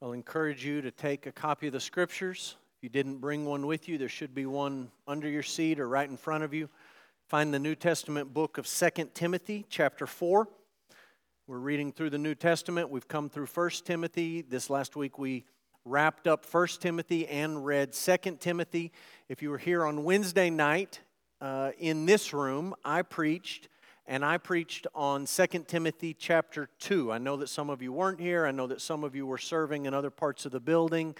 I'll encourage you to take a copy of the scriptures. If you didn't bring one with you, there should be one under your seat or right in front of you. Find the New Testament book of 2 Timothy, chapter 4. We're reading through the New Testament. We've come through 1 Timothy. This last week we wrapped up 1 Timothy and read 2 Timothy. If you were here on Wednesday night uh, in this room, I preached and I preached on 2 Timothy chapter 2. I know that some of you weren't here. I know that some of you were serving in other parts of the building.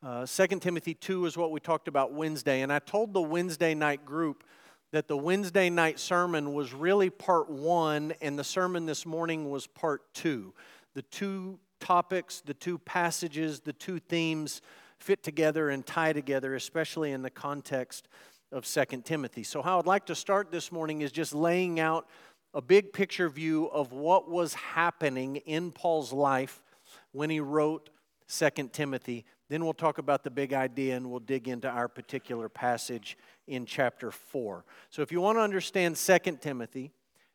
Uh, 2 Timothy 2 is what we talked about Wednesday. And I told the Wednesday night group that the Wednesday night sermon was really part one, and the sermon this morning was part two. The two topics, the two passages, the two themes fit together and tie together, especially in the context of Second Timothy. So, how I'd like to start this morning is just laying out a big picture view of what was happening in Paul's life when he wrote Second Timothy. Then we'll talk about the big idea and we'll dig into our particular passage in chapter 4. So, if you want to understand Second Timothy,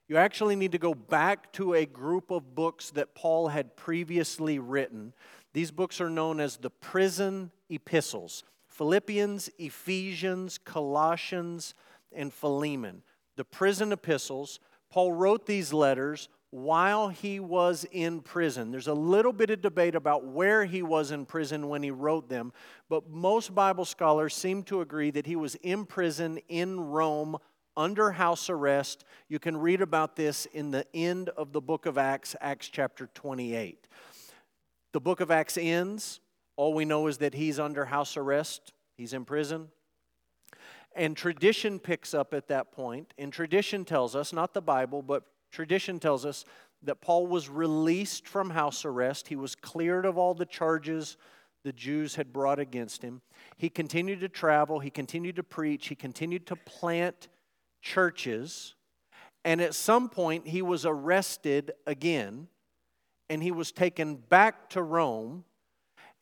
you actually need to go back to a group of books that Paul had previously written. These books are known as the prison epistles. Philippians, Ephesians, Colossians, and Philemon. The prison epistles. Paul wrote these letters while he was in prison. There's a little bit of debate about where he was in prison when he wrote them, but most Bible scholars seem to agree that he was in prison in Rome under house arrest. You can read about this in the end of the book of Acts, Acts chapter 28. The book of Acts ends all we know is that he's under house arrest, he's in prison. And tradition picks up at that point. And tradition tells us, not the Bible, but tradition tells us that Paul was released from house arrest. He was cleared of all the charges the Jews had brought against him. He continued to travel, he continued to preach, he continued to plant churches. And at some point, he was arrested again and he was taken back to Rome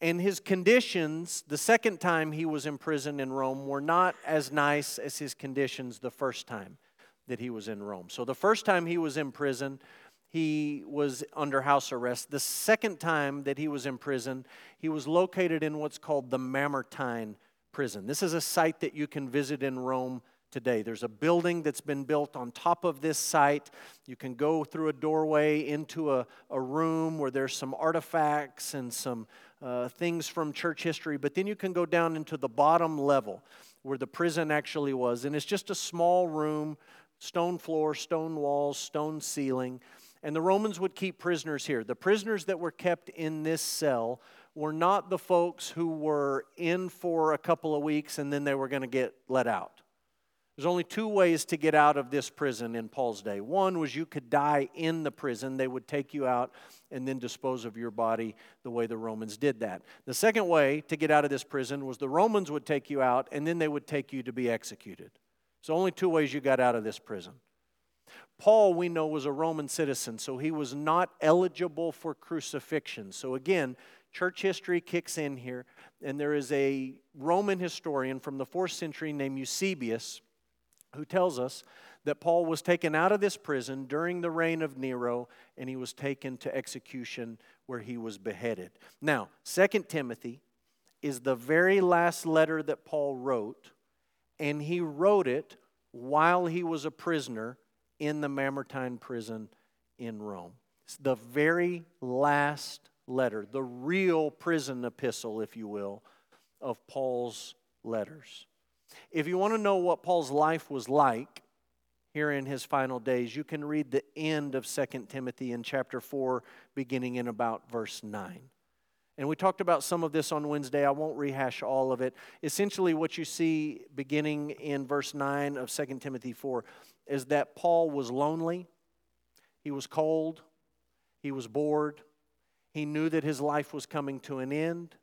and his conditions, the second time he was in prison in Rome, were not as nice as his conditions the first time that he was in Rome. So the first time he was in prison, he was under house arrest. The second time that he was in prison, he was located in what's called the Mamertine prison. This is a site that you can visit in Rome today. There's a building that's been built on top of this site. You can go through a doorway into a, a room where there's some artifacts and some uh, things from church history, but then you can go down into the bottom level where the prison actually was. And it's just a small room, stone floor, stone walls, stone ceiling. And the Romans would keep prisoners here. The prisoners that were kept in this cell were not the folks who were in for a couple of weeks and then they were going to get let out. There's only two ways to get out of this prison in Paul's day. One was you could die in the prison, they would take you out and then dispose of your body the way the Romans did that. The second way to get out of this prison was the Romans would take you out and then they would take you to be executed. So, only two ways you got out of this prison. Paul, we know, was a Roman citizen, so he was not eligible for crucifixion. So, again, church history kicks in here, and there is a Roman historian from the fourth century named Eusebius who tells us that Paul was taken out of this prison during the reign of Nero and he was taken to execution where he was beheaded. Now, Second Timothy is the very last letter that Paul wrote, and he wrote it while he was a prisoner in the Mamertine prison in Rome. It's the very last letter, the real prison epistle, if you will, of Paul's letters. If you want to know what Paul's life was like here in his final days, you can read the end of 2 Timothy in chapter 4, beginning in about verse 9. And we talked about some of this on Wednesday. I won't rehash all of it. Essentially, what you see beginning in verse 9 of 2 Timothy 4 is that Paul was lonely, he was cold, he was bored, he knew that his life was coming to an end,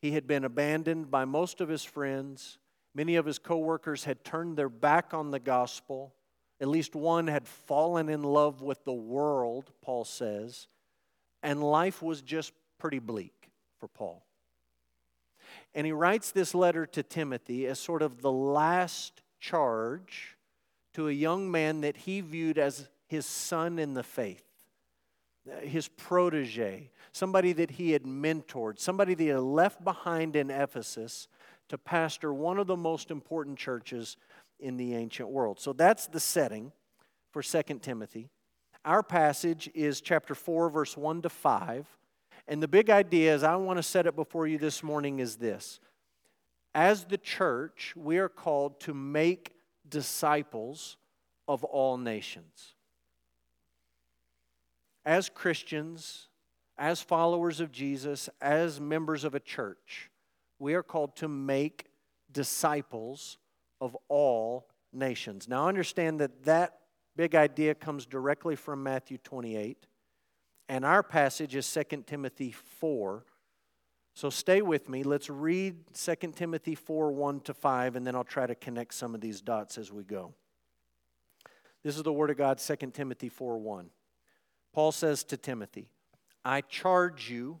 he had been abandoned by most of his friends. Many of his coworkers had turned their back on the gospel. At least one had fallen in love with the world, Paul says. And life was just pretty bleak for Paul. And he writes this letter to Timothy as sort of the last charge to a young man that he viewed as his son in the faith. his protege, somebody that he had mentored, somebody that he had left behind in Ephesus to pastor one of the most important churches in the ancient world. So that's the setting for 2 Timothy. Our passage is chapter 4, verse 1 to 5. And the big idea, as I want to set it before you this morning, is this. As the church, we are called to make disciples of all nations. As Christians, as followers of Jesus, as members of a church, we are called to make disciples of all nations. Now, understand that that big idea comes directly from Matthew 28, and our passage is 2 Timothy 4. So stay with me. Let's read 2 Timothy 4 1 to 5, and then I'll try to connect some of these dots as we go. This is the Word of God, 2 Timothy 4 1. Paul says to Timothy, I charge you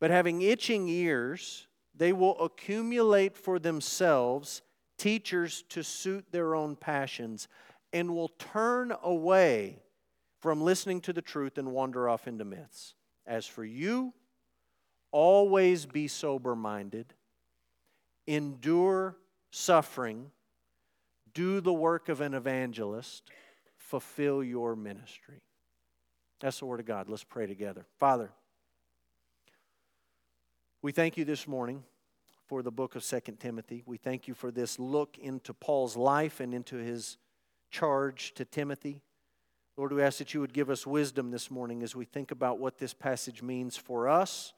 but having itching ears, they will accumulate for themselves teachers to suit their own passions and will turn away from listening to the truth and wander off into myths. As for you, always be sober minded, endure suffering, do the work of an evangelist, fulfill your ministry. That's the word of God. Let's pray together. Father, we thank you this morning for the book of Second Timothy. We thank you for this look into Paul's life and into his charge to Timothy. Lord, we ask that you would give us wisdom this morning as we think about what this passage means for us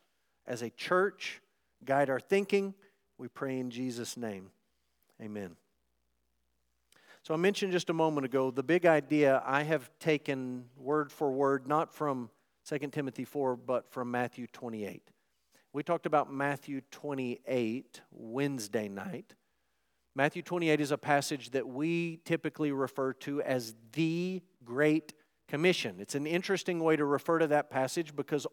as a church. Guide our thinking. We pray in Jesus' name. Amen. So I mentioned just a moment ago the big idea I have taken word for word, not from 2 Timothy 4, but from Matthew 28. We talked about Matthew 28 Wednesday night. Matthew 28 is a passage that we typically refer to as the Great Commission. It's an interesting way to refer to that passage because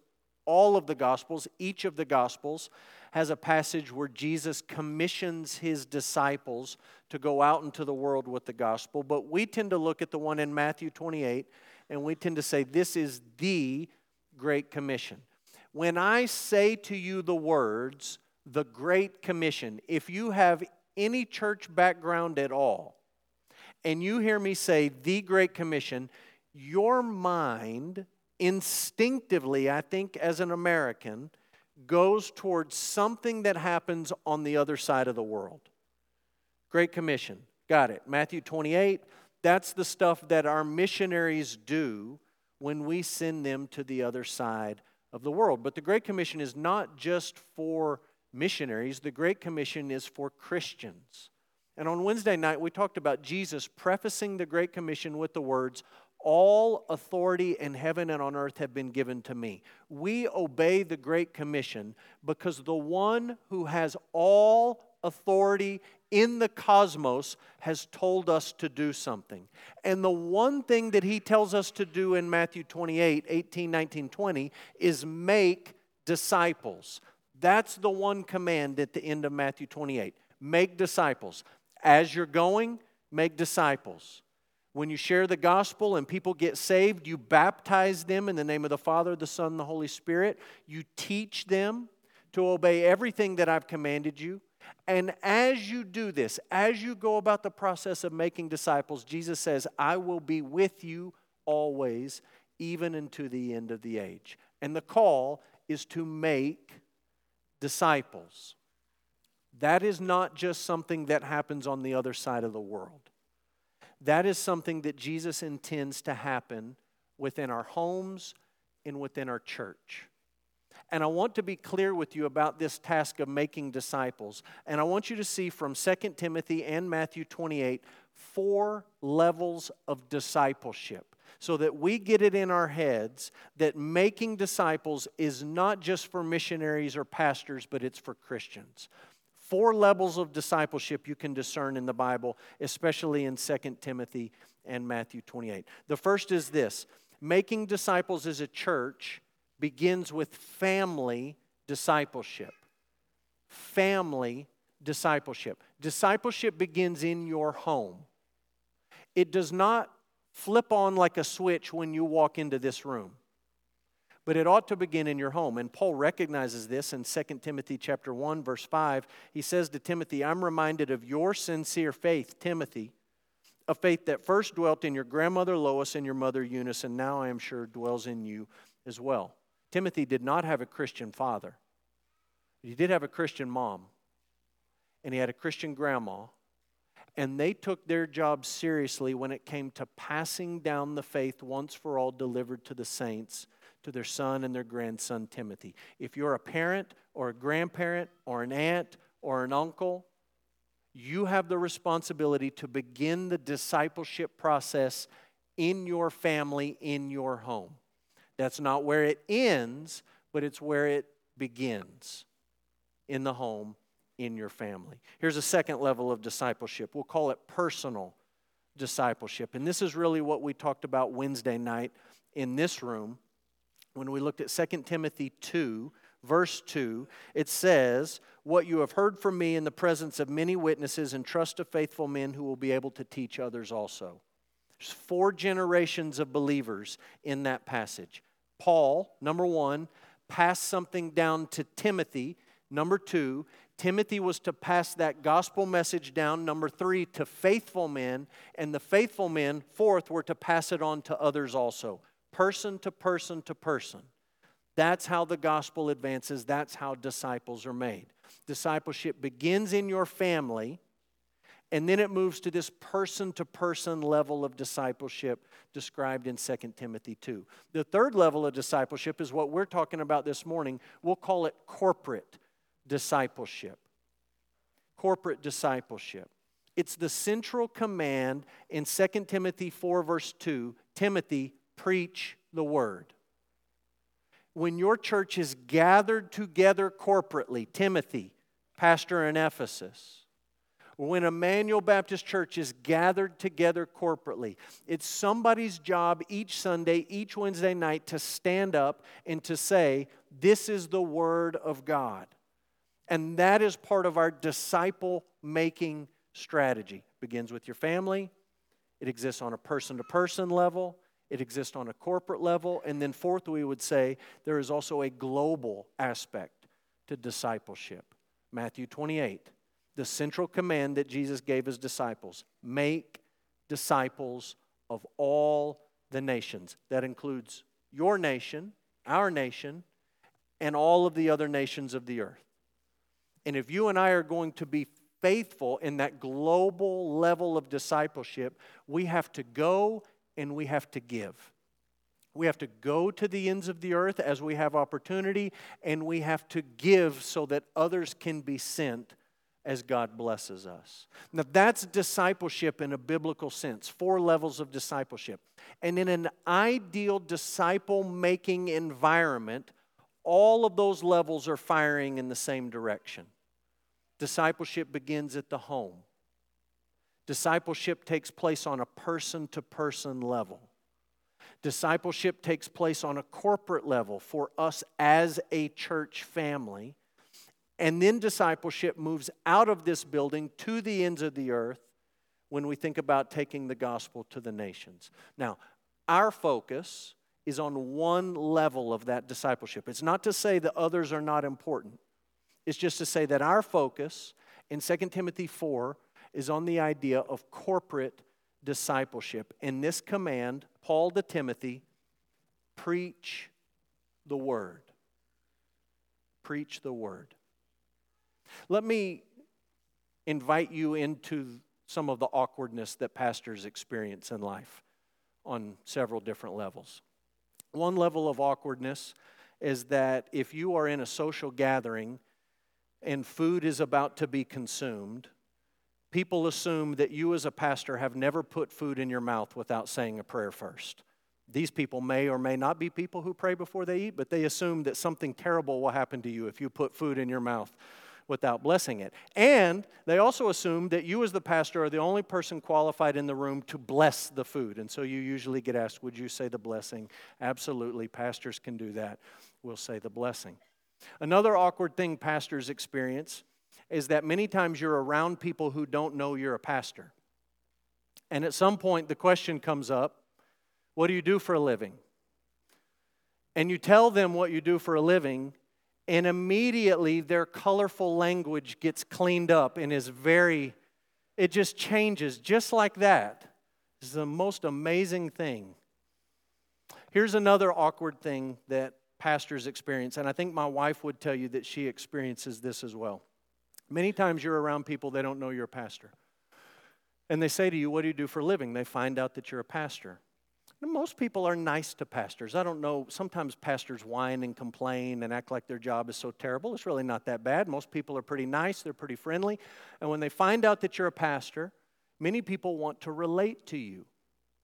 all of the Gospels, each of the Gospels, has a passage where Jesus commissions his disciples to go out into the world with the gospel. But we tend to look at the one in Matthew 28 and we tend to say this is the Great Commission when I say to you the words, the Great Commission, if you have any church background at all, and you hear me say the Great Commission, your mind instinctively, I think, as an American, goes towards something that happens on the other side of the world. Great Commission. Got it. Matthew 28, that's the stuff that our missionaries do when we send them to the other side of the world. But the Great Commission is not just for missionaries, the Great Commission is for Christians. And on Wednesday night, we talked about Jesus prefacing the Great Commission with the words, All authority in heaven and on earth have been given to me. We obey the Great Commission because the one who has all authority in the cosmos has told us to do something. And the one thing that he tells us to do in Matthew 28 18, 19, 20 is make disciples. That's the one command at the end of Matthew 28 make disciples. As you're going, make disciples. When you share the gospel and people get saved, you baptize them in the name of the Father, the Son, the Holy Spirit. You teach them to obey everything that I've commanded you. And as you do this, as you go about the process of making disciples, Jesus says, I will be with you always, even unto the end of the age. And the call is to make disciples. That is not just something that happens on the other side of the world. That is something that Jesus intends to happen within our homes and within our church. And I want to be clear with you about this task of making disciples. And I want you to see from 2 Timothy and Matthew 28 four levels of discipleship. so that we get it in our heads that making disciples is not just for missionaries or pastors, but it's for Christians. Four levels of discipleship you can discern in the Bible, especially in 2 Timothy and Matthew 28. The first is this making disciples as a church begins with family discipleship. Family discipleship. Discipleship begins in your home. It does not flip on like a switch when you walk into this room. But it ought to begin in your home. And Paul recognizes this in 2 Timothy chapter 1 verse 5. He says to Timothy, "I'm reminded of your sincere faith, Timothy, a faith that first dwelt in your grandmother Lois and your mother Eunice and now I am sure dwells in you as well." Timothy did not have a Christian father. He did have a Christian mom. And he had a Christian grandma and they took their job seriously when it came to passing down the faith once for all delivered to the saints to their son and their grandson Timothy. If you're a parent or a grandparent or an aunt or an uncle, you have the responsibility to begin the discipleship process in your family, in your home. That's not where it ends, but it's where it begins in the home in your family. Here's a second level of discipleship. We'll call it personal discipleship. And this is really what we talked about Wednesday night in this room when we looked at 2 Timothy 2, verse 2. It says, What you have heard from me in the presence of many witnesses, and trust of faithful men who will be able to teach others also. There's four generations of believers in that passage. Paul, number one, passed something down to Timothy. Number two, Timothy was to pass that gospel message down, number three, to faithful men, and the faithful men, fourth, were to pass it on to others also, person to person to person. That's how the gospel advances, that's how disciples are made. Discipleship begins in your family, and then it moves to this person to person level of discipleship described in 2 Timothy 2. The third level of discipleship is what we're talking about this morning. We'll call it corporate discipleship. Corporate discipleship. It's the central command in 2 Timothy 4, verse 2 Timothy, preach the word. When your church is gathered together corporately, Timothy, pastor in Ephesus, when Emmanuel Baptist Church is gathered together corporately, it's somebody's job each Sunday, each Wednesday night to stand up and to say, This is the Word of God. And that is part of our disciple making strategy. It begins with your family, it exists on a person to person level, it exists on a corporate level, and then, fourth, we would say there is also a global aspect to discipleship. Matthew 28, the central command that Jesus gave his disciples make disciples of all the nations. That includes your nation, our nation, and all of the other nations of the earth. And if you and I are going to be faithful in that global level of discipleship, we have to go and we have to give. We have to go to the ends of the earth as we have opportunity, and we have to give so that others can be sent as God blesses us. Now, that's discipleship in a biblical sense, four levels of discipleship. And in an ideal disciple making environment, all of those levels are firing in the same direction. Discipleship begins at the home. Discipleship takes place on a person to person level. Discipleship takes place on a corporate level for us as a church family. And then discipleship moves out of this building to the ends of the earth when we think about taking the gospel to the nations. Now, our focus is on one level of that discipleship. It's not to say that others are not important it's just to say that our focus in 2 Timothy 4 is on the idea of corporate discipleship. In this command, Paul to Timothy, preach the word. Preach the word. Let me invite you into some of the awkwardness that pastors experience in life on several different levels. One level of awkwardness is that if you are in a social gathering and food is about to be consumed, people assume that you as a pastor have never put food in your mouth without saying a prayer first. These people may or may not be people who pray before they eat, but they assume that something terrible will happen to you if you put food in your mouth without blessing it. And they also assume that you, as the pastor, are the only person qualified in the room to bless the food. And so you usually get asked, Would you say the blessing? Absolutely. Pastors can do that. We'll say the blessing. Another awkward thing pastors experience is that many times you're around people who don't know you're a pastor. And at some point, the question comes up What do you do for a living? And you tell them what you do for a living, and immediately their colorful language gets cleaned up and is very, it just changes just like that. It's the most amazing thing. Here's another awkward thing that pastors experience, and I think my wife would tell you that she experiences this as well. Many times you're around people, they don't know you're a pastor. And they say to you, What do you do for a living? They find out that you're a pastor. Most people are nice to pastors. I don't know, sometimes pastors whine and complain and act like their job is so terrible. It's really not that bad. Most people are pretty nice, they're pretty friendly. And when they find out that you're a pastor, many people want to relate to you.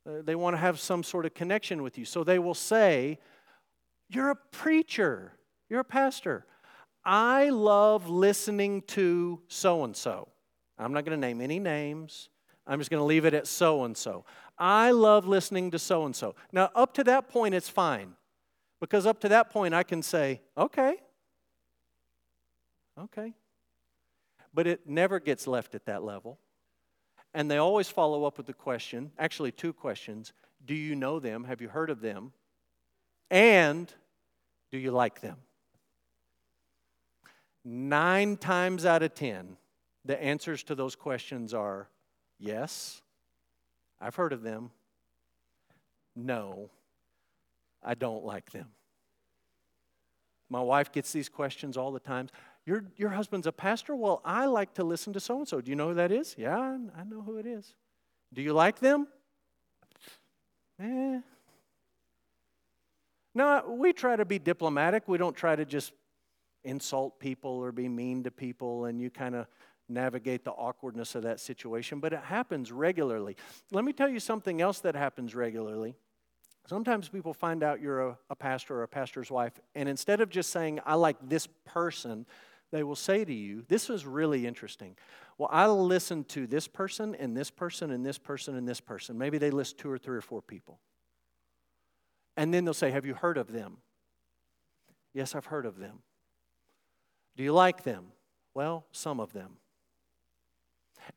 Uh, they want to have some sort of connection with you. So they will say, You're a preacher, you're a pastor. I love listening to so and so. I'm not going to name any names. I'm just going to leave it at so and so. I love listening to so and so. Now, up to that point, it's fine. Because up to that point, I can say, okay, okay. But it never gets left at that level. And they always follow up with the question actually, two questions Do you know them? Have you heard of them? And do you like them? Nine times out of ten, the answers to those questions are yes, I've heard of them. No, I don't like them. My wife gets these questions all the time. Your, your husband's a pastor? Well, I like to listen to so and so. Do you know who that is? Yeah, I know who it is. Do you like them? Eh. No, we try to be diplomatic. We don't try to just insult people or be mean to people, and you kind of navigate the awkwardness of that situation, but it happens regularly. Let me tell you something else that happens regularly. Sometimes people find out you're a, a, pastor or a pastor's wife, and instead of just saying, I like this person, they will say to you, This was really interesting. Well, I listened to this person and this person and this person and this person. Maybe they list two or three or four people. And then they'll say, Have you heard of them? Yes, I've heard of them. Do you like them? Well, some of them.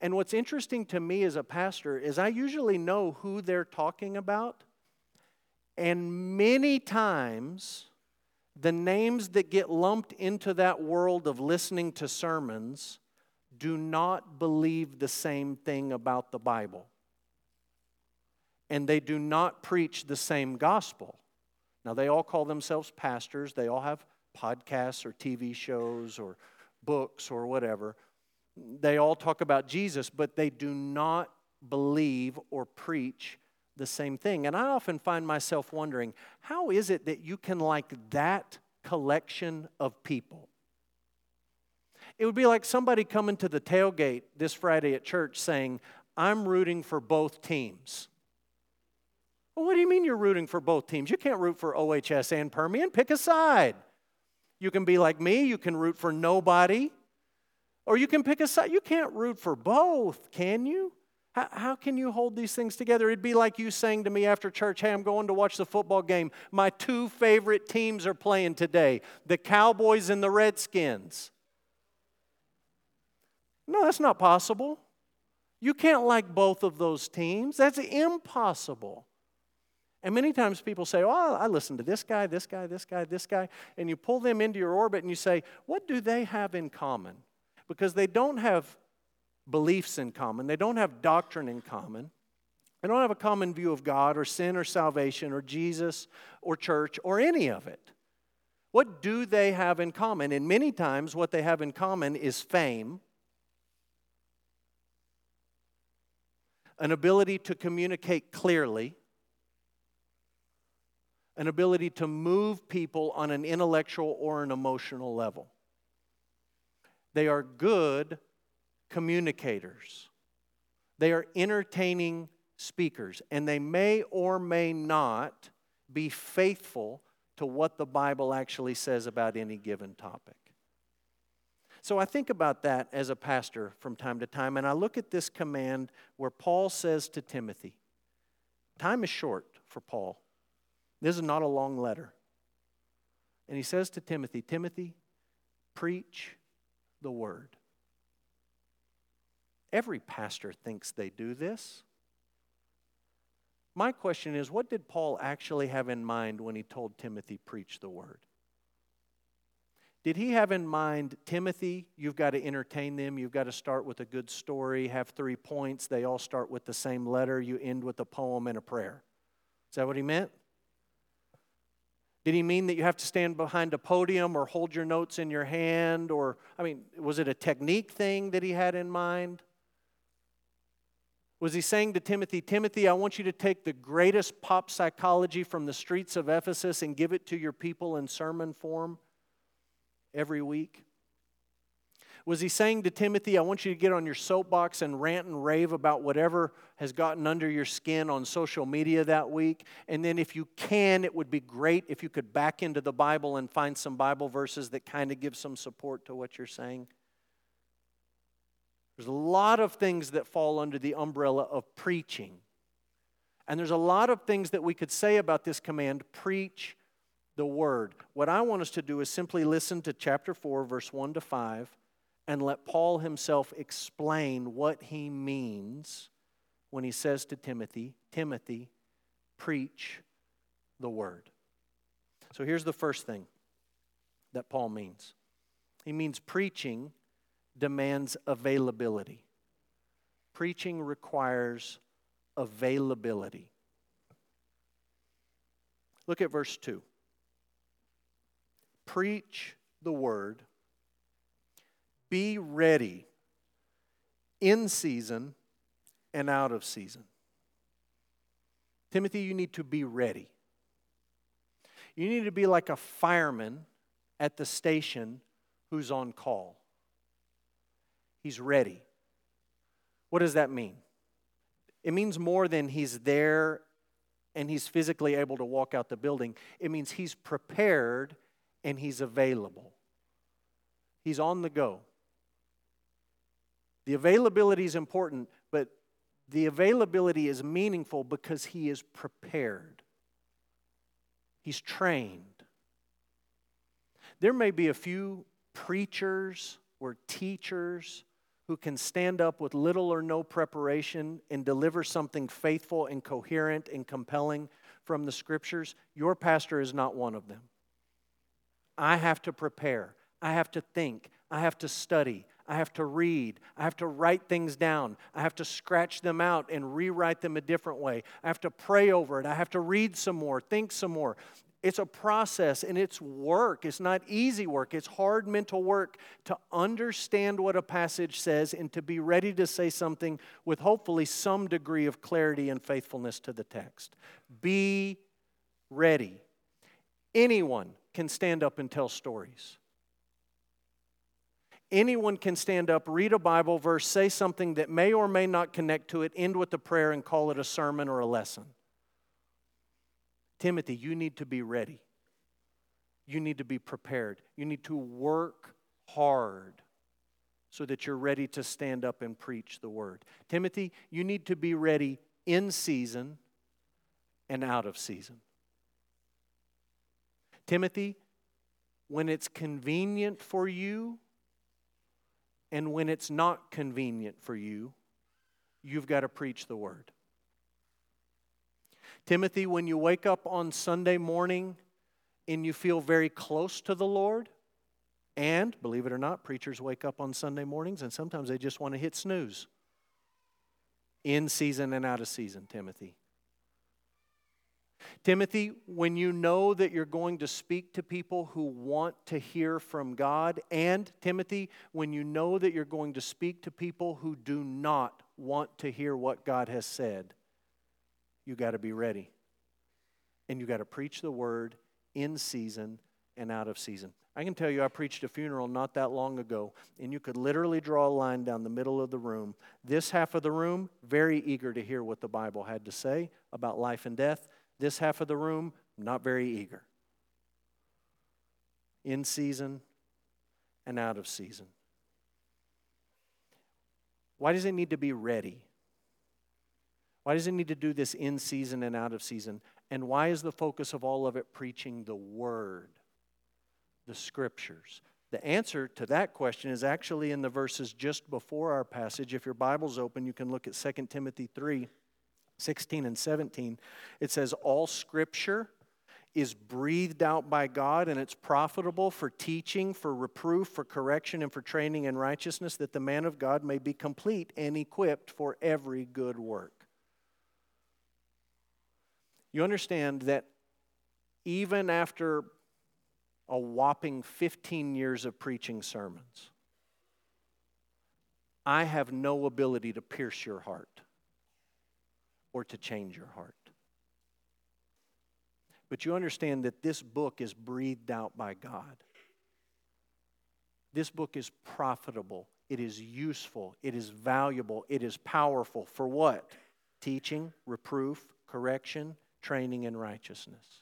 And what's interesting to me as a pastor is I usually know who they're talking about. And many times, the names that get lumped into that world of listening to sermons do not believe the same thing about the Bible. And they do not preach the same gospel. Now, they all call themselves pastors, they all have podcasts or TV shows or books or whatever. They all talk about Jesus, but they do not believe or preach the same thing. And I often find myself wondering how is it that you can like that collection of people? It would be like somebody coming to the tailgate this Friday at church saying, I'm rooting for both teams. Well, what do you mean you're rooting for both teams? You can't root for OHS and Permian. Pick a side. You can be like me, you can root for nobody, or you can pick a side. You can't root for both, can you? How, can you hold these things together? It'd be like you saying to me after church, Hey, I'm going to watch the football game. My two favorite teams are playing today the Cowboys and the Redskins. No, that's not possible. You can't like both of those teams. That's impossible. And many times people say, Oh, I listen to this guy, this guy, this guy, this guy. And you pull them into your orbit and you say, What do they have in common? Because they don't have beliefs in common, they don't have doctrine in common. They don't have a common view of God or sin or salvation or Jesus or church or any of it. What do they have in common? And many times, what they have in common is fame, an ability to communicate clearly an ability to move people on an intellectual or an emotional level. They are good communicators. They are entertaining speakers, and they may or may not be faithful to what the Bible actually says about any given topic. So I think about that as a pastor from time to time, and I look at this command where Paul says to Timothy, Time is short for Paul. This is not a long letter. And he says to Timothy, Timothy, preach the word. Every pastor thinks they do this. My question is what did Paul actually have in mind when he told Timothy, preach the word? Did he have in mind, Timothy, you've got to entertain them, you've got to start with a good story, have three points, they all start with the same letter, you end with a poem and a prayer? Is that what he meant? Did he mean that you have to stand behind a podium or hold your notes in your hand? Or, I mean, was it a technique thing that he had in mind? Was he saying to Timothy, Timothy, I want you to take the greatest pop psychology from the streets of Ephesus and give it to your people in sermon form every week? Was he saying to Timothy, I want you to get on your soapbox and rant and rave about whatever has gotten under your skin on social media that week? And then, if you can, it would be great if you could back into the Bible and find some Bible verses that kind of give some support to what you're saying. There's a lot of things that fall under the umbrella of preaching. And there's a lot of things that we could say about this command preach the word. What I want us to do is simply listen to chapter 4, verse 1 to 5 and let Paul himself explain what he means when he says to Timothy, Timothy, preach the word. So here's the first thing that Paul means he means preaching demands availability. Preaching requires availability. Look at verse 2. Preach the word be ready in season and out of season. Timothy, you need to be ready. You need to be like a fireman at the station who's on call. He's ready. What does that mean? It means more than he's there and he's physically able to walk out the building. It means he's prepared and he's available. He's on the go. The availability is important, but the availability is meaningful because he is prepared, he's trained. There may be a few preachers or teachers who can stand up with little or no preparation and deliver something faithful and coherent and compelling from the scriptures. Your pastor is not one of them. I have to prepare, I have to think, I have to study, I have to read. I have to write things down. I have to scratch them out and rewrite them a different way. I have to pray over it. I have to read some more, think some more. It's a process and it's work. It's not easy work. It's hard mental work to understand what a passage says and to be ready to say something with hopefully some degree of clarity and faithfulness to the text. Be ready. Anyone can stand up and tell stories. Anyone can stand up, read a Bible verse, say something that may or may not connect to it, end with a prayer, and call it a sermon or a lesson. Timothy, you need to be ready. You need to be prepared. You need to work hard so that you're ready to stand up and preach the word. Timothy, you need to be ready in season and out of season. Timothy, when it's convenient for you, and when it's not convenient for you, you've got to preach the word. Timothy, when you wake up on Sunday morning and you feel very close to the Lord, and believe it or not, preachers wake up on Sunday mornings and sometimes they just want to hit snooze. In season and out of season, Timothy. Timothy, when you know that you're going to speak to people who want to hear from God, and Timothy, when you know that you're going to speak to people who do not want to hear what God has said, you got to be ready. And you got to preach the word in season and out of season. I can tell you, I preached a funeral not that long ago, and you could literally draw a line down the middle of the room. This half of the room, very eager to hear what the Bible had to say about life and death. This half of the room, not very eager. In season and out of season. Why does it need to be ready? Why does it need to do this in season and out of season? And why is the focus of all of it preaching the Word, the Scriptures? The answer to that question is actually in the verses just before our passage. If your Bible's open, you can look at 2 Timothy 3 16 and 17. It says, All Scripture is breathed out by God and it's profitable for teaching, for reproof, for correction, and for training in righteousness, that the man of God may be complete and equipped for every good work. You understand that even after a whopping 15 years of preaching sermons, I have no ability to pierce your heart or to change your heart. But you understand that this book is breathed out by God. This book is profitable, it is useful, it is valuable, it is powerful. For what? Teaching, reproof, correction, training in righteousness.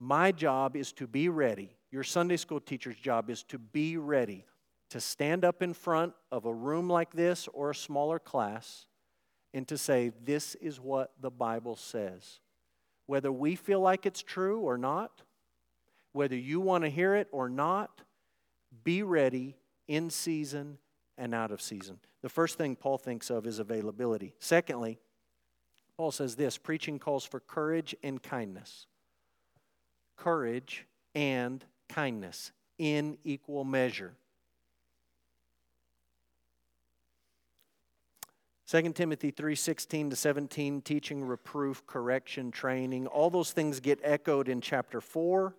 My job is to be ready. Your Sunday school teacher's job is to be ready to stand up in front of a room like this or a smaller class and to say, This is what the Bible says whether we feel like it's true or not, whether you want to hear it or not, be ready in season and out of season. The first thing Paul thinks of is availability. Secondly, Paul says this preaching calls for courage and kindness. Courage and kindness in equal measure. 2 Timothy 3:16 to 17 teaching reproof correction training. All those things get echoed in chapter 4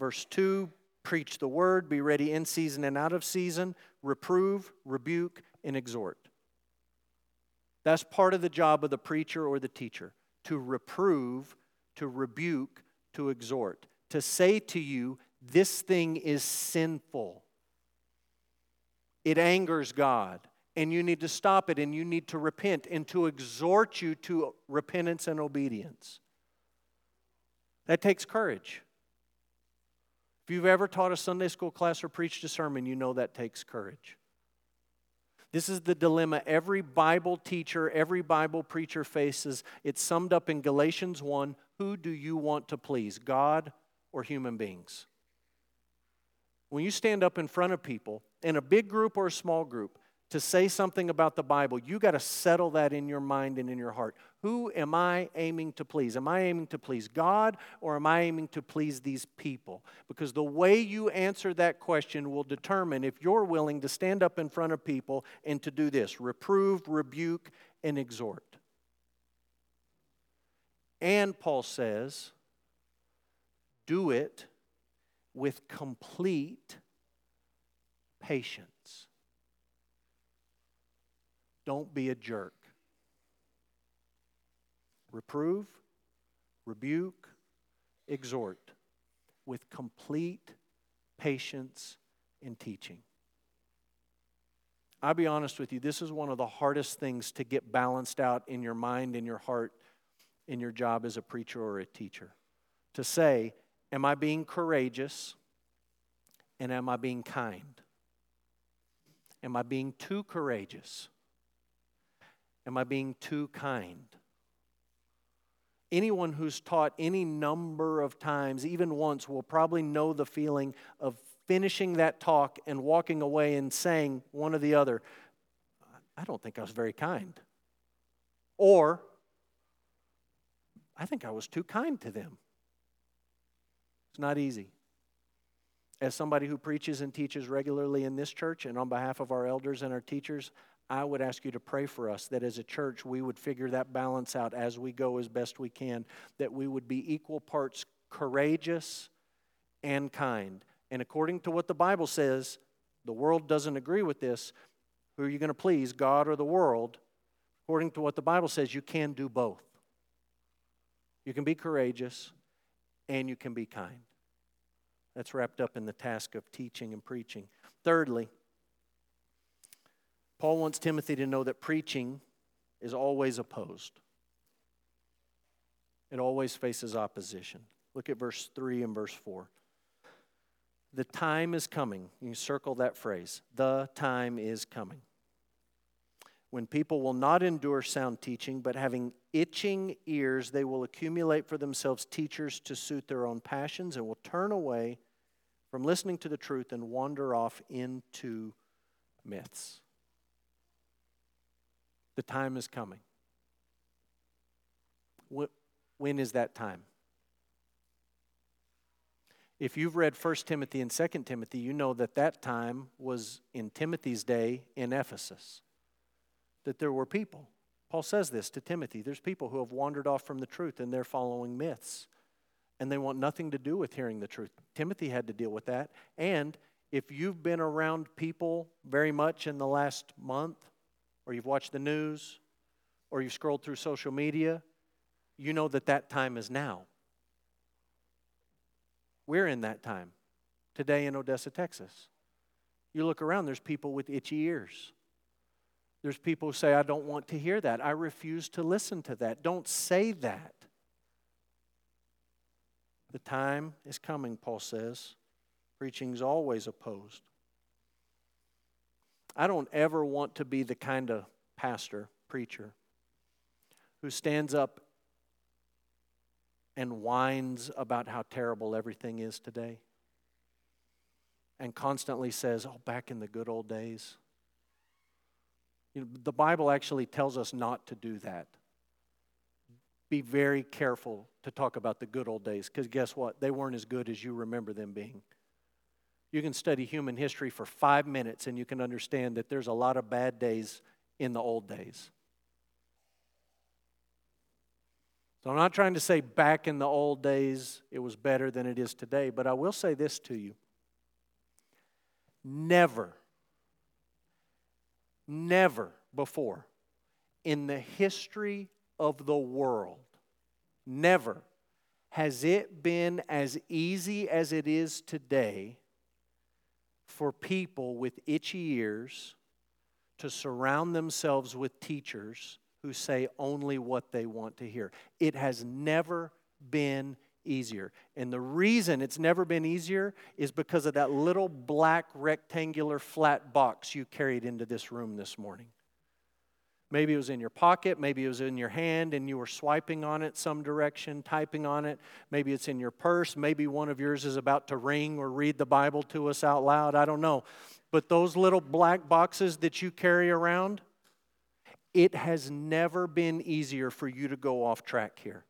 verse 2 preach the word be ready in season and out of season. Reprove rebuke and exhort. That's part of the job of the preacher or the teacher to reprove to rebuke to exhort to say to you this thing is sinful. It angers God and you need to stop it and you need to repent and to exhort you to repentance and obedience. That takes courage. If you've ever taught a Sunday school class or preached a sermon, you know that takes courage. This is the dilemma every Bible teacher, every Bible preacher faces. It's summed up in Galatians 1 Who do you want to please, God or human beings? When you stand up in front of people, in a big group or a small group, to say something about the Bible, you got to settle that in your mind and in your heart. Who am I aiming to please? Am I aiming to please God or am I aiming to please these people? Because the way you answer that question will determine if you're willing to stand up in front of people and to do this reprove, rebuke, and exhort. And Paul says, do it with complete patience. Don't be a jerk. Reprove, rebuke, exhort with complete patience and teaching. I'll be honest with you, this is one of the hardest things to get balanced out in your mind, in your heart, in your job as a preacher or a teacher. To say, Am I being courageous and am I being kind? Am I being too courageous? Am I being too kind? Anyone who's taught any number of times, even once, will probably know the feeling of finishing that talk and walking away and saying one or the other, I don't think I was very kind. Or, I think I was too kind to them. It's not easy. As somebody who preaches and teaches regularly in this church and on behalf of our elders and our teachers, I would ask you to pray for us that as a church we would figure that balance out as we go as best we can, that we would be equal parts courageous and kind. And according to what the Bible says, the world doesn't agree with this. Who are you going to please, God or the world? According to what the Bible says, you can do both. You can be courageous and you can be kind. That's wrapped up in the task of teaching and preaching. Thirdly, Paul wants Timothy to know that preaching is always opposed. It always faces opposition. Look at verse 3 and verse 4. The time is coming. You circle that phrase. The time is coming. When people will not endure sound teaching, but having itching ears, they will accumulate for themselves teachers to suit their own passions and will turn away from listening to the truth and wander off into myths. The time is coming. When is that time? If you've read 1 Timothy and 2 Timothy, you know that that time was in Timothy's day in Ephesus. That there were people. Paul says this to Timothy there's people who have wandered off from the truth and they're following myths. And they want nothing to do with hearing the truth. Timothy had to deal with that. And if you've been around people very much in the last month, or you've watched the news, or you've scrolled through social media, you know that that time is now. We're in that time today in Odessa, Texas. You look around, there's people with itchy ears. There's people who say, I don't want to hear that. I refuse to listen to that. Don't say that. The time is coming, Paul says. Preaching is always opposed. I don't ever want to be the kind of pastor, preacher, who stands up and whines about how terrible everything is today and constantly says, Oh, back in the good old days. You know, the Bible actually tells us not to do that. Be very careful to talk about the good old days because guess what? They weren't as good as you remember them being. You can study human history for five minutes and you can understand that there's a lot of bad days in the old days. So I'm not trying to say back in the old days it was better than it is today, but I will say this to you. Never, never before in the history of the world, never has it been as easy as it is today for people with itchy ears to surround themselves with teachers who say only what they want to hear. It has never been easier. And the reason it's never been easier is because of that little black rectangular flat box you carried into this room this morning. Maybe it was in your pocket, maybe it was in your hand and you were swiping on it some direction, typing on it. Maybe it's in your purse, maybe one of yours is about to ring or read the Bible to us out loud. I don't know. But those little black boxes that you carry around, it has never been easier for you to go off track here.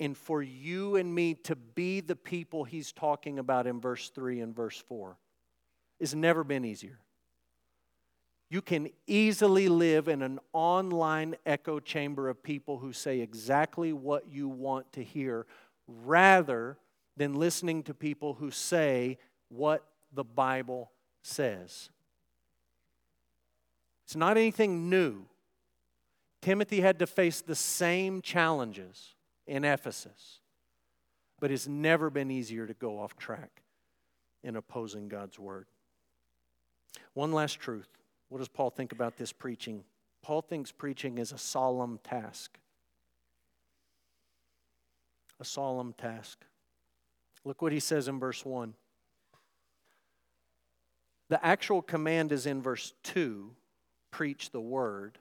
And for you and me to be the people he's talking about in verse 3 and verse 4 has never been easier. You can easily live in an online echo chamber of people who say exactly what you want to hear rather than listening to people who say what the Bible says. It's not anything new. Timothy had to face the same challenges in Ephesus, but it's never been easier to go off track in opposing God's word. One last truth. What does Paul think about this preaching? Paul thinks preaching is a solemn task. A solemn task. Look what he says in verse 1. The actual command is in verse 2 preach the word.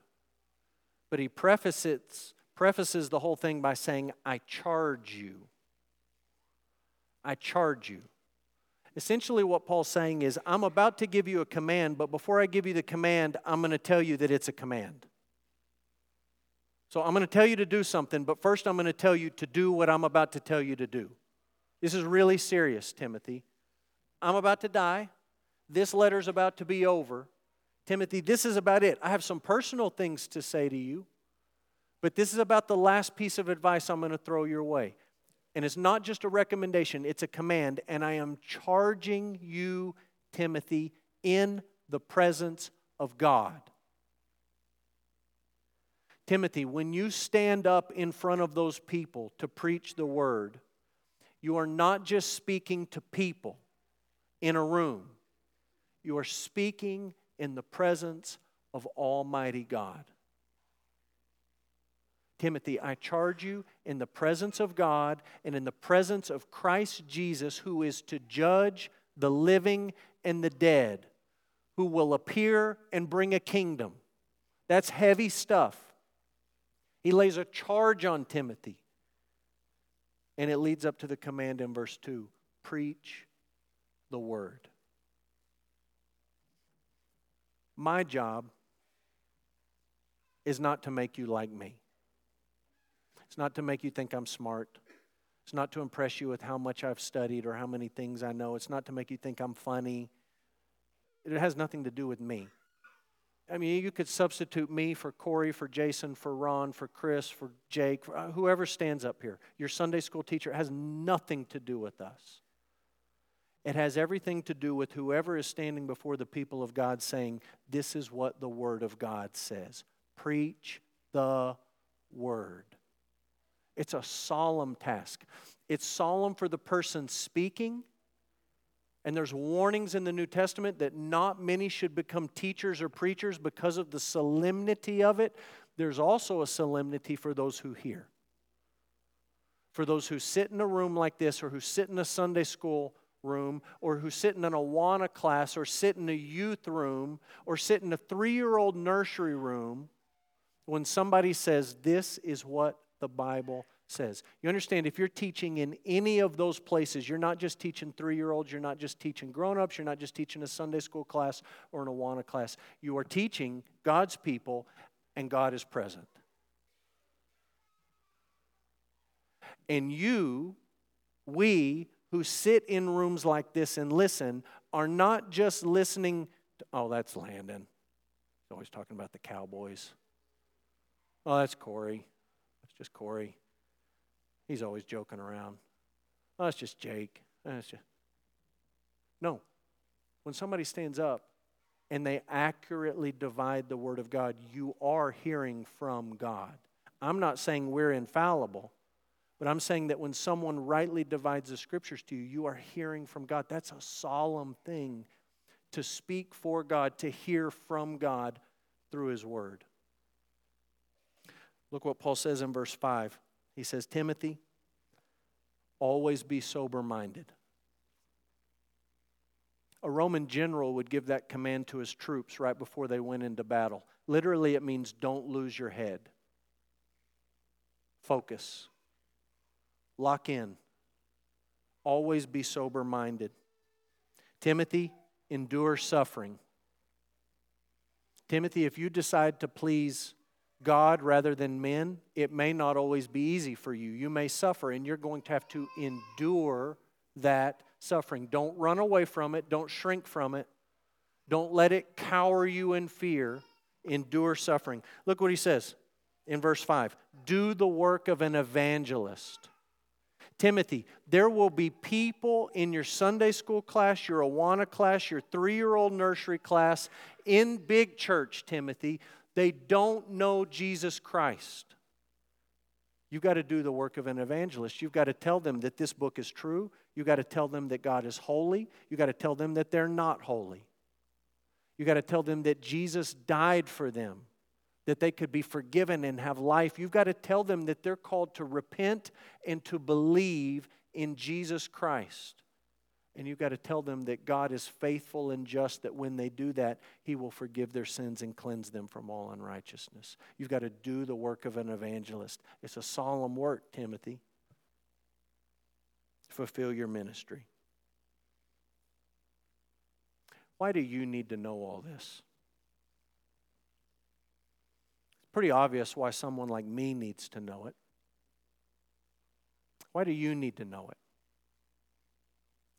But he prefaces, prefaces the whole thing by saying, I charge you. I charge you. Essentially, what Paul's saying is, I'm about to give you a command, but before I give you the command, I'm going to tell you that it's a command. So I'm going to tell you to do something, but first I'm going to tell you to do what I'm about to tell you to do. This is really serious, Timothy. I'm about to die. This letter's about to be over. Timothy, this is about it. I have some personal things to say to you, but this is about the last piece of advice I'm going to throw your way. And it's not just a recommendation, it's a command. And I am charging you, Timothy, in the presence of God. Timothy, when you stand up in front of those people to preach the word, you are not just speaking to people in a room, you are speaking in the presence of Almighty God. Timothy, I charge you in the presence of God and in the presence of Christ Jesus, who is to judge the living and the dead, who will appear and bring a kingdom. That's heavy stuff. He lays a charge on Timothy. And it leads up to the command in verse 2 preach the word. My job is not to make you like me. It's not to make you think I'm smart. It's not to impress you with how much I've studied or how many things I know. It's not to make you think I'm funny. It has nothing to do with me. I mean, you could substitute me for Corey, for Jason, for Ron, for Chris, for Jake, for uh, whoever stands up here. Your Sunday school teacher has nothing to do with us. It has everything to do with whoever is standing before the people of God saying, This is what the Word of God says. Preach the Word. It's a solemn task. It's solemn for the person speaking. And there's warnings in the New Testament that not many should become teachers or preachers because of the solemnity of it. There's also a solemnity for those who hear. For those who sit in a room like this, or who sit in a Sunday school room, or who sit in an Awana class, or sit in a youth room, or sit in a three year old nursery room, when somebody says, This is what the Bible says. You understand, if you're teaching in any of those places, you're not just teaching three year olds, you're not just teaching grown ups, you're not just teaching a Sunday school class or an Awana class. You are teaching God's people, and God is present. And you, we who sit in rooms like this and listen, are not just listening to, oh, that's Landon. He's always talking about the Cowboys. Oh, that's Corey. Just Corey. He's always joking around. Oh, that's just Jake. Oh, that's just... No. When somebody stands up and they accurately divide the Word of God, you are hearing from God. I'm not saying we're infallible, but I'm saying that when someone rightly divides the Scriptures to you, you are hearing from God. That's a solemn thing to speak for God, to hear from God through His Word. Look what Paul says in verse 5. He says, Timothy, always be sober minded. A Roman general would give that command to his troops right before they went into battle. Literally, it means don't lose your head. Focus. Lock in. Always be sober minded. Timothy, endure suffering. Timothy, if you decide to please God rather than men, it may not always be easy for you. You may suffer, and you're going to have to endure that suffering. Don't run away from it, don't shrink from it, don't let it cower you in fear. Endure suffering. Look what he says in verse 5 Do the work of an evangelist. Timothy, there will be people in your Sunday school class, your Awana class, your three year old nursery class, in big church, Timothy, they don't know Jesus Christ. You've got to do the work of an evangelist. You've got to tell them that this book is true. You've got to tell them that God is holy. You've got to tell them that they're not holy. You've got to tell them that Jesus died for them, that they could be forgiven and have life. You've got to tell them that they're called to repent and to believe in Jesus Christ. And you've got to tell them that God is faithful and just, that when they do that, He will forgive their sins and cleanse them from all unrighteousness. You've got to do the work of an evangelist. It's a solemn work, Timothy. Fulfill your ministry. Why do you need to know all this? It's pretty obvious why someone like me needs to know it. Why do you need to know it?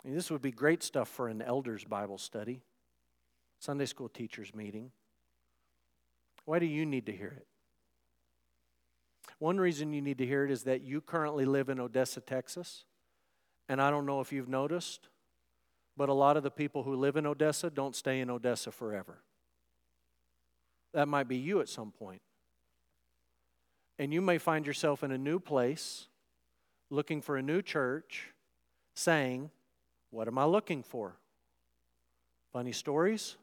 I mean, this would be great stuff for an elder's Bible study, Sunday school teachers meeting. Why do you need to hear it? One reason you need to hear it is that you currently live in Odessa, Texas. And I don't know if you've noticed, but a lot of the people who live in Odessa don't stay in Odessa forever. That might be you at some point. And you may find yourself in a new place, looking for a new church, saying, what am I looking for? Funny stories?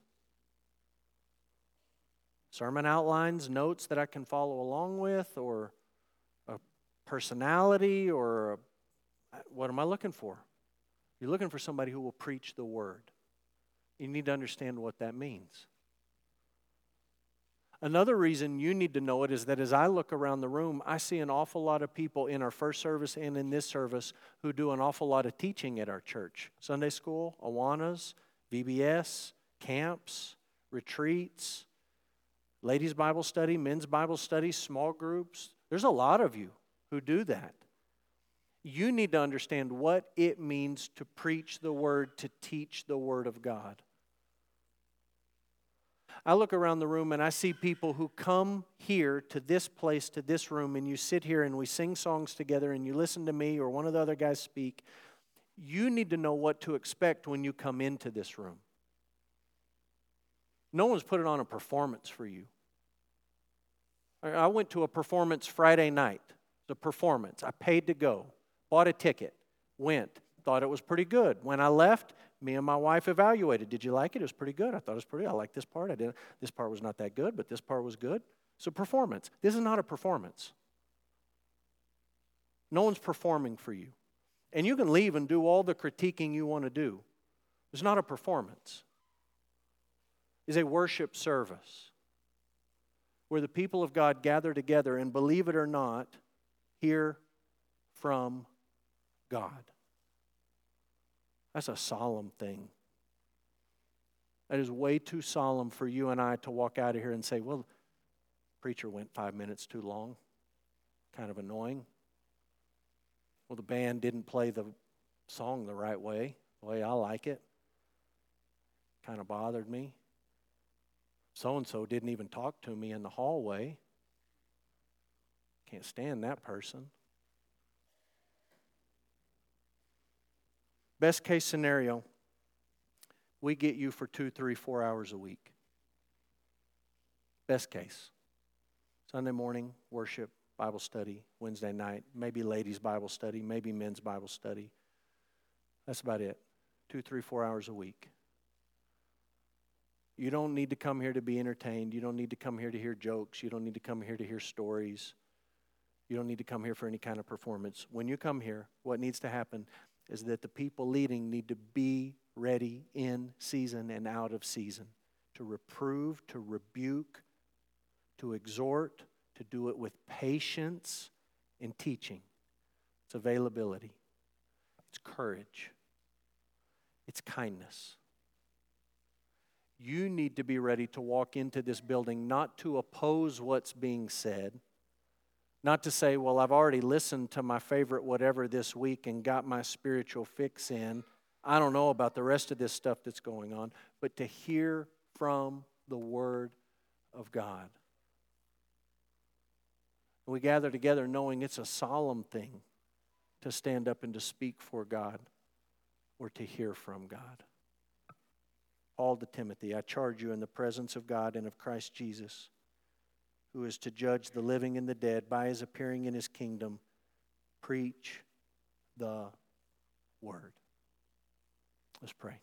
Sermon outlines, notes that I can follow along with, or a personality or a, what am I looking for? You're looking for somebody who will preach the word. You need to understand what that means. Another reason you need to know it is that as I look around the room, I see an awful lot of people in our first service and in this service who do an awful lot of teaching at our church Sunday school, Awanas, VBS, camps, retreats, ladies' Bible study, men's Bible study, small groups. There's a lot of you who do that. You need to understand what it means to preach the word, to teach the word of God. I look around the room and I see people who come here to this place, to this room, and you sit here and we sing songs together and you listen to me or one of the other guys speak. You need to know what to expect when you come into this room. No one's put it on a performance for you. I went to a performance Friday night. The performance. I paid to go, bought a ticket, went, thought it was pretty good. When I left, me and my wife evaluated. Did you like it? It was pretty good. I thought it was pretty. I like this part. I didn't. This part was not that good, but this part was good. So performance. This is not a performance. No one's performing for you. And you can leave and do all the critiquing you want to do. It's not a performance. It's a worship service where the people of God gather together and believe it or not, hear from God. That's a solemn thing. That is way too solemn for you and I to walk out of here and say, well, preacher went five minutes too long. Kind of annoying. Well, the band didn't play the song the right way, the way I like it. Kind of bothered me. So and so didn't even talk to me in the hallway. Can't stand that person. Best case scenario, we get you for two, three, four hours a week. Best case. Sunday morning, worship, Bible study, Wednesday night, maybe ladies' Bible study, maybe men's Bible study. That's about it. Two, three, four hours a week. You don't need to come here to be entertained. You don't need to come here to hear jokes. You don't need to come here to hear stories. You don't need to come here for any kind of performance. When you come here, what needs to happen is that the people leading need to be ready in season and out of season to reprove, to rebuke, to exhort, to do it with patience and teaching. It's availability, it's courage, it's kindness. You need to be ready to walk into this building not to oppose what's being said not to say, well, I've already listened to my favorite whatever this week and got my spiritual fix in. I don't know about the rest of this stuff that's going on, but to hear from the Word of God. We gather together knowing it's a solemn thing to stand up and to speak for God or to hear from God. Paul to Timothy, I charge you in the presence of God and of Christ Jesus who is to judge the living and the dead by his appearing in his kingdom, preach the word. Let's pray.